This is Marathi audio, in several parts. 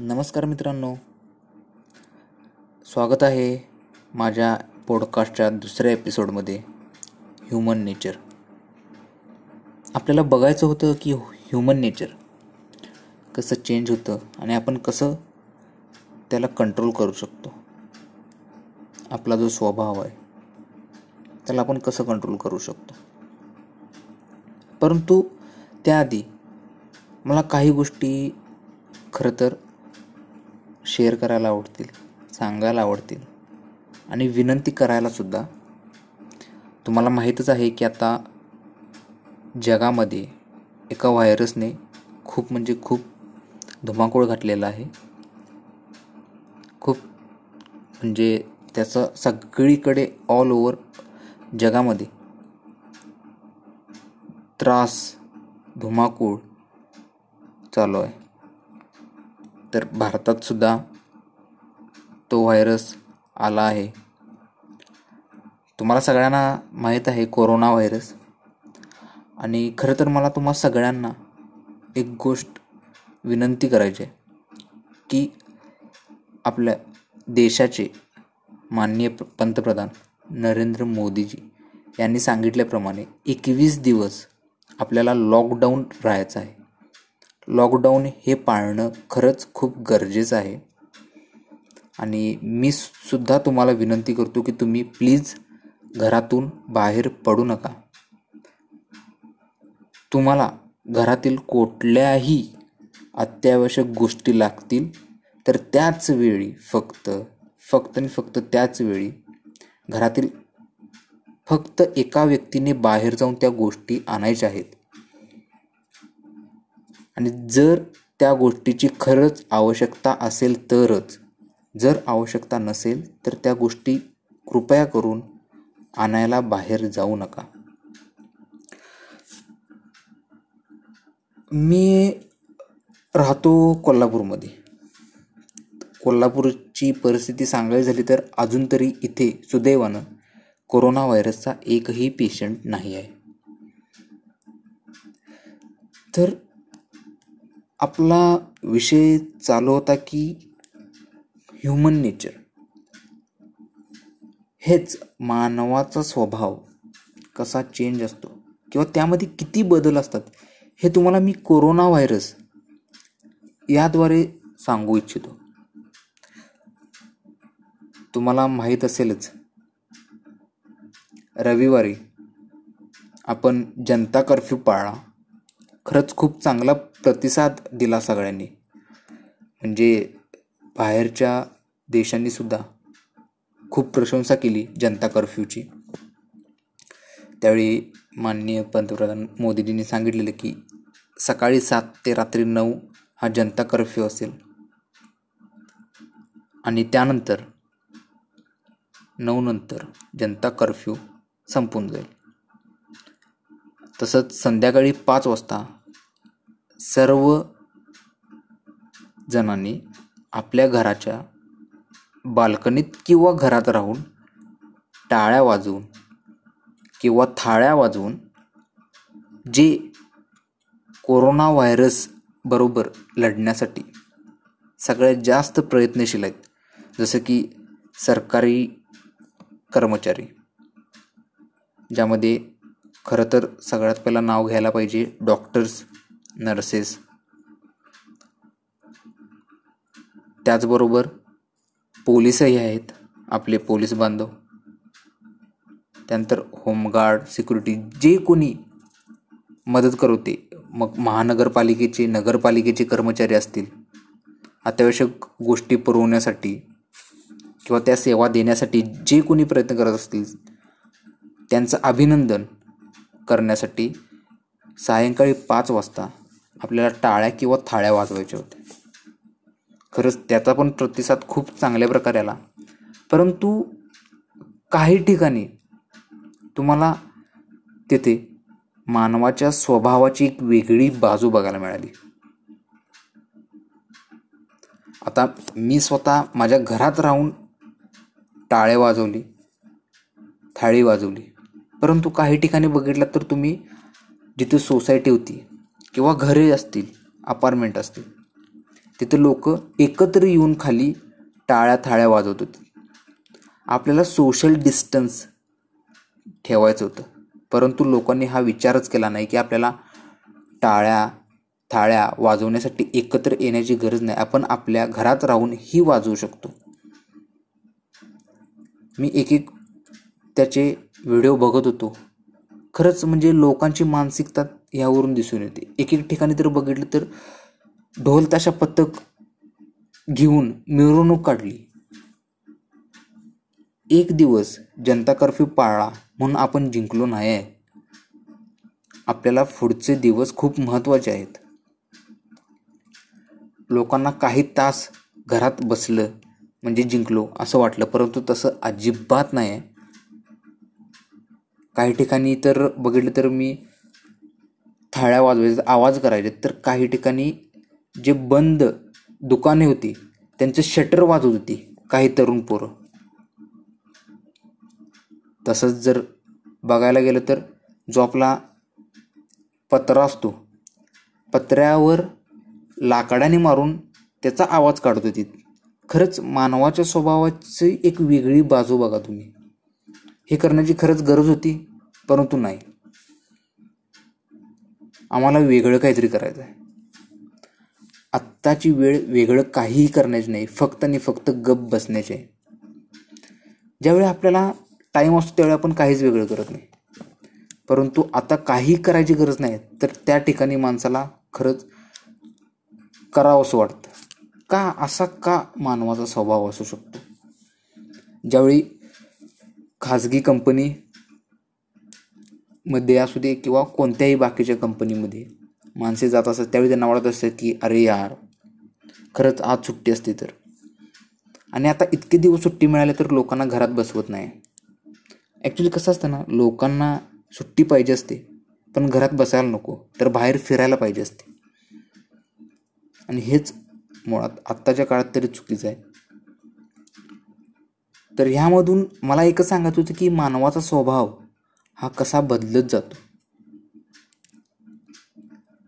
नमस्कार मित्रांनो. स्वागत आहे माझ्या पॉडकास्टच्या दुसऱ्या एपिसोडमध्ये ह्युमन नेचर आपल्याला बघायचं होतं की ह्युमन नेचर कसं चेंज होतं आणि आपण कसं त्याला कंट्रोल करू शकतो. आपला जो स्वभाव आहे त्याला आपण कसं कंट्रोल करू शकतो. परंतु त्याआधी मला काही गोष्टी खरं तर शेअर करायला आवडतील सांगायला आवडतील. आणि विनंती करायलासुद्धा तुम्हाला माहीतच आहे की आता जगामध्ये एका व्हायरसने खूप म्हणजे खूप धुमाकूळ घातलेला आहे. खूप म्हणजे त्याचं सगळीकडे ऑल ओव्हर जगामध्ये त्रास धुमाकूळ चालू आहे. तर भारतात सुद्धा तो व्हायरस आला आहे. तुम्हाला सगळ्यांना माहीत आहे कोरोना व्हायरस आणि खरं तर मला तुम्हा सगळ्यांना एक गोष्ट विनंती करायची आहे की आपल्या देशाचे माननीय पंतप्रधान नरेंद्र मोदीजी यांनी सांगितल्याप्रमाणे एकवीस दिवस आपल्याला लॉकडाऊन राहायचं आहे. लॉकडाऊन हे पाळणं खरंच खूप गरजेचं आहे. आणि मी सुद्धा तुम्हाला विनंती करतो की तुम्ही प्लीज घरातून बाहेर पडू नका. तुम्हाला घरातील कुठल्याही अत्यावश्यक गोष्टी लागतील तर त्याच वेळी फक्त फक्त आणि फक्त त्याच वेळी घरातील फक्त एका व्यक्तीने बाहेर जाऊन त्या गोष्टी आणायच्या आहेत. आणि जर त्या गोष्टीची खरंच आवश्यकता असेल तरच. जर आवश्यकता नसेल तर त्या गोष्टी कृपया करून आणायला बाहेर जाऊ नका. मी राहतो कोल्हापूरमध्ये. कोल्हापूरची परिस्थिती सांगायची झाली तर अजून तरी इथे सुदैवानं कोरोना व्हायरसचा एकही पेशंट नाही आहे. तर आपला विषय चालू होता की ह्युमन नेचर हेच मानवाचा स्वभाव कसा चेंज असतो किंवा त्यामध्ये किती बदल असतात हे तुम्हाला मी कोरोना व्हायरस याद्वारे सांगू इच्छितो. तुम्हाला माहीत असेलच. रविवारी आपण जनता कर्फ्यू पाळला खरंच खूप चांगला प्रतिसाद दिला सगळ्यांनी. म्हणजे बाहेरच्या देशांनीसुद्धा खूप प्रशंसा केली जनता कर्फ्यूची. त्यावेळी माननीय पंतप्रधान मोदीजींनी सांगितलेलं की सकाळी सात ते रात्री नऊ हा जनता कर्फ्यू असेल. आणि त्यानंतर नऊ नंतर जनता कर्फ्यू संपून जाईल. तसंच संध्याकाळी पाच वाजता सर्व जणांनी आपल्या घराच्या बाल्कनीत किंवा घरात राहून टाळ्या वाजवून किंवा थाळ्या वाजवून जे कोरोना व्हायरस बरोबर लढण्यासाठी सगळ्यात जास्त प्रयत्नशील आहेत जसं की सरकारी कर्मचारी ज्यामध्ये खरं तर सगळ्यात पहिला नाव घ्यायला पाहिजे डॉक्टर्स नर्सेस. त्याचबरोबर पोलीसही आहेत आपले पोलीस बांधव. त्यानंतर होमगार्ड सिक्युरिटी जे कोणी मदत करवते मग महानगरपालिकेचे नगरपालिकेचे कर्मचारी असतील अत्यावश्यक गोष्टी पुरवण्यासाठी किंवा त्या सेवा देण्यासाठी जे कोणी प्रयत्न करत असतील त्यांचं अभिनंदन करण्यासाठी सायंकाळी पाच वाजता आपल्याला टाळ्या किंवा थाळ्या वाजवायच्या होत्या. खरंच त्याचा पण प्रतिसाद खूप चांगल्या प्रकारे आला. परंतु काही ठिकाणी तुम्हाला तिथे मानवाच्या स्वभावाची एक वेगळी बाजू बघायला मिळाली. आता मी स्वतः माझ्या घरात राहून टाळे वाजवली थाळी वाजवली. परंतु काही ठिकाणी बघितलं तर तुम्ही जिथे सोसायटी होती किंवा घरे असतील अपार्टमेंट असतील तिथं लोक एकत्र येऊन खाली टाळ्या थाळ्या वाजवत होते. आपल्याला सोशल डिस्टन्स ठेवायचं होतं. परंतु लोकांनी हा विचारच केला नाही की आपल्याला टाळ्या थाळ्या वाजवण्यासाठी एकत्र येण्याची गरज नाही. आपण आपल्या घरात राहून ही वाजवू शकतो. मी एक एक त्याचे व्हिडिओ बघत होतो. खरंच म्हणजे लोकांची मानसिकता यावरून दिसून येते. एक एक ठिकाणी तर बघितलं तर ढोल ताशा पथक घेऊन मिरवणूक काढली. एक दिवस जनता कर्फ्यू पाळला म्हणून आपण जिंकलो नाही. आहे आपल्याला पुढचे दिवस खूप महत्त्वाचे आहेत. लोकांना काही तास घरात बसलं म्हणजे जिंकलो असं वाटलं परंतु तसं अजिबात नाही. आहे काही ठिकाणी तर बघितलं तर मी थाळ्या वाजवायचे आवाज करायचे तर काही ठिकाणी जे बंद दुकाने होती त्यांचं शटर वाजवत होती काही तरुण पोरं. तसंच जर बघायला गेलं तर जो आपला पत्रा असतो पत्र्यावर लाकडाने मारून त्याचा आवाज काढत होती. खरंच मानवाच्या स्वभावाची एक वेगळी बाजू बघा तुम्ही. हे करण्याची खरंच गरज होती परंतु नाही. आम्हाला वेगळं काहीतरी करायचं आहे आत्ताची वेळ वेगळं काहीही करण्याची नाही फक्त आणि फक्त गप बसण्याची आहे. ज्यावेळी आपल्याला टाईम असतो त्यावेळी आपण काहीच वेगळं करत नाही. परंतु आता काही करायची गरज नाही तर त्या ठिकाणी माणसाला खरंच करावं असं वाटतं. का? असा का मानवाचा स्वभाव असू शकतो? ज्यावेळी खाजगी कंपनी मध्ये असू दे किंवा कोणत्याही बाकीच्या कंपनीमध्ये. माणसे जात असतात त्यावेळी त्यांना वाटत असतं की अरे यार खरंच आज सुट्टी असते तर. आणि आता इतके दिवस सुट्टी मिळाली तर लोकांना घरात बसवत नाही. ॲक्च्युली कसं असतं ना लोकांना सुट्टी पाहिजे असते पण घरात बसायला नको तर बाहेर फिरायला पाहिजे असते. आणि हेच मुळात आत्ताच्या काळात तरी चुकीचं आहे. तर ह्यामधून मला एकच सांगायचं होतं की मानवाचा स्वभाव हा कसा बदलत जातो?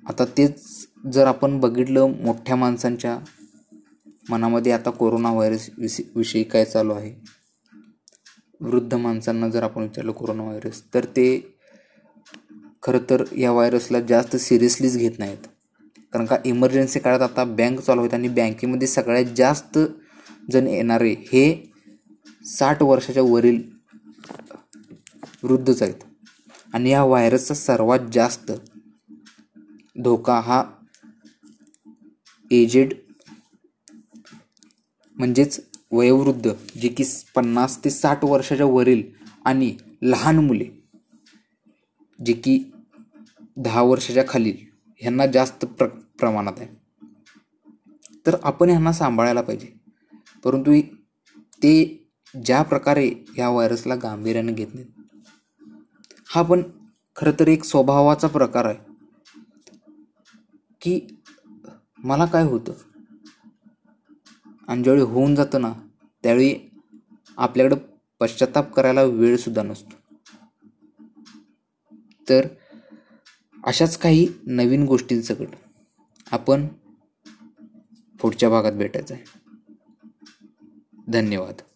आता तेच जर आपण बघितलं मोठ्या माणसांच्या मनामध्ये आता कोरोना व्हायरस विषयी काय चालू आहे? वृद्ध माणसांना जर आपण विचारलं कोरोना व्हायरस तर ते खरं तर या व्हायरसला जास्त सिरियसलीच घेत नाहीत. कारण का इमर्जन्सी काळात आता बँक चालू आहेत आणि बँकेमध्ये सगळ्यात जास्त जण येणारे हे साठ वर्षाच्या वरील वृद्धच आहेत. आणि या व्हायरसचा सर्वात जास्त धोका हा एजेड म्हणजेच वयोवृद्ध जे की पन्नास ते साठ वर्षाच्या वरील आणि लहान मुले जे की दहा वर्षाच्या खालील ह्यांना जास्त प्र प्रमाणात आहे. तर आपण ह्यांना सांभाळायला पाहिजे. परंतु ते ज्या प्रकारे ह्या व्हायरसला गांभीर्याने घेत नाहीत हा पण खरं तर एक स्वभावाचा प्रकार आहे. की मला काय होतं? आणि ज्यावेळी होऊन जातं ना त्यावेळी आपल्याकडं पश्चाताप करायला वेळसुद्धा नसतो. तर अशाच काही नवीन गोष्टींसकट आपण पुढच्या भागात भेटायचं आहे. धन्यवाद.